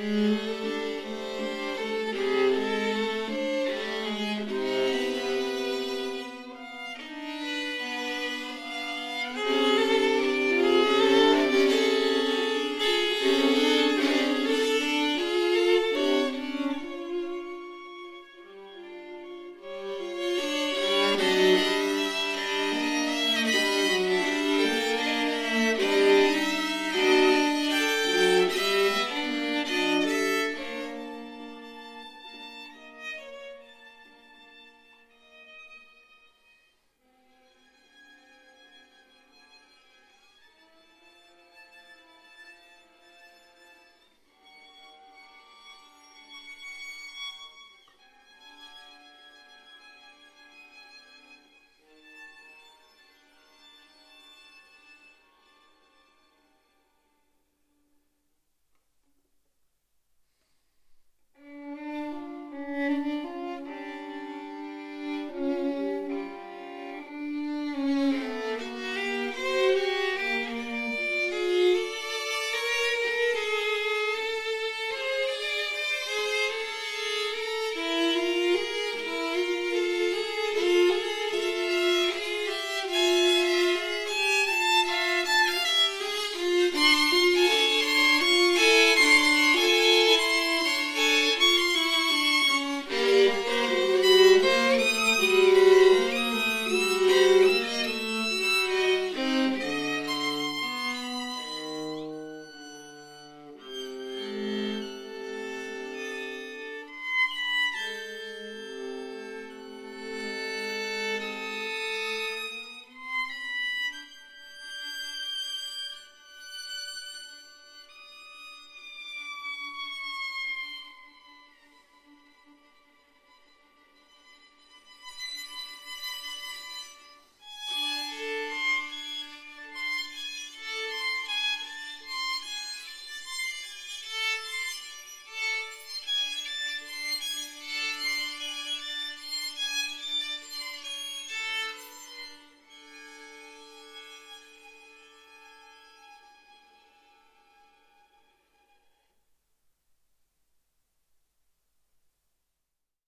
Mm-hmm.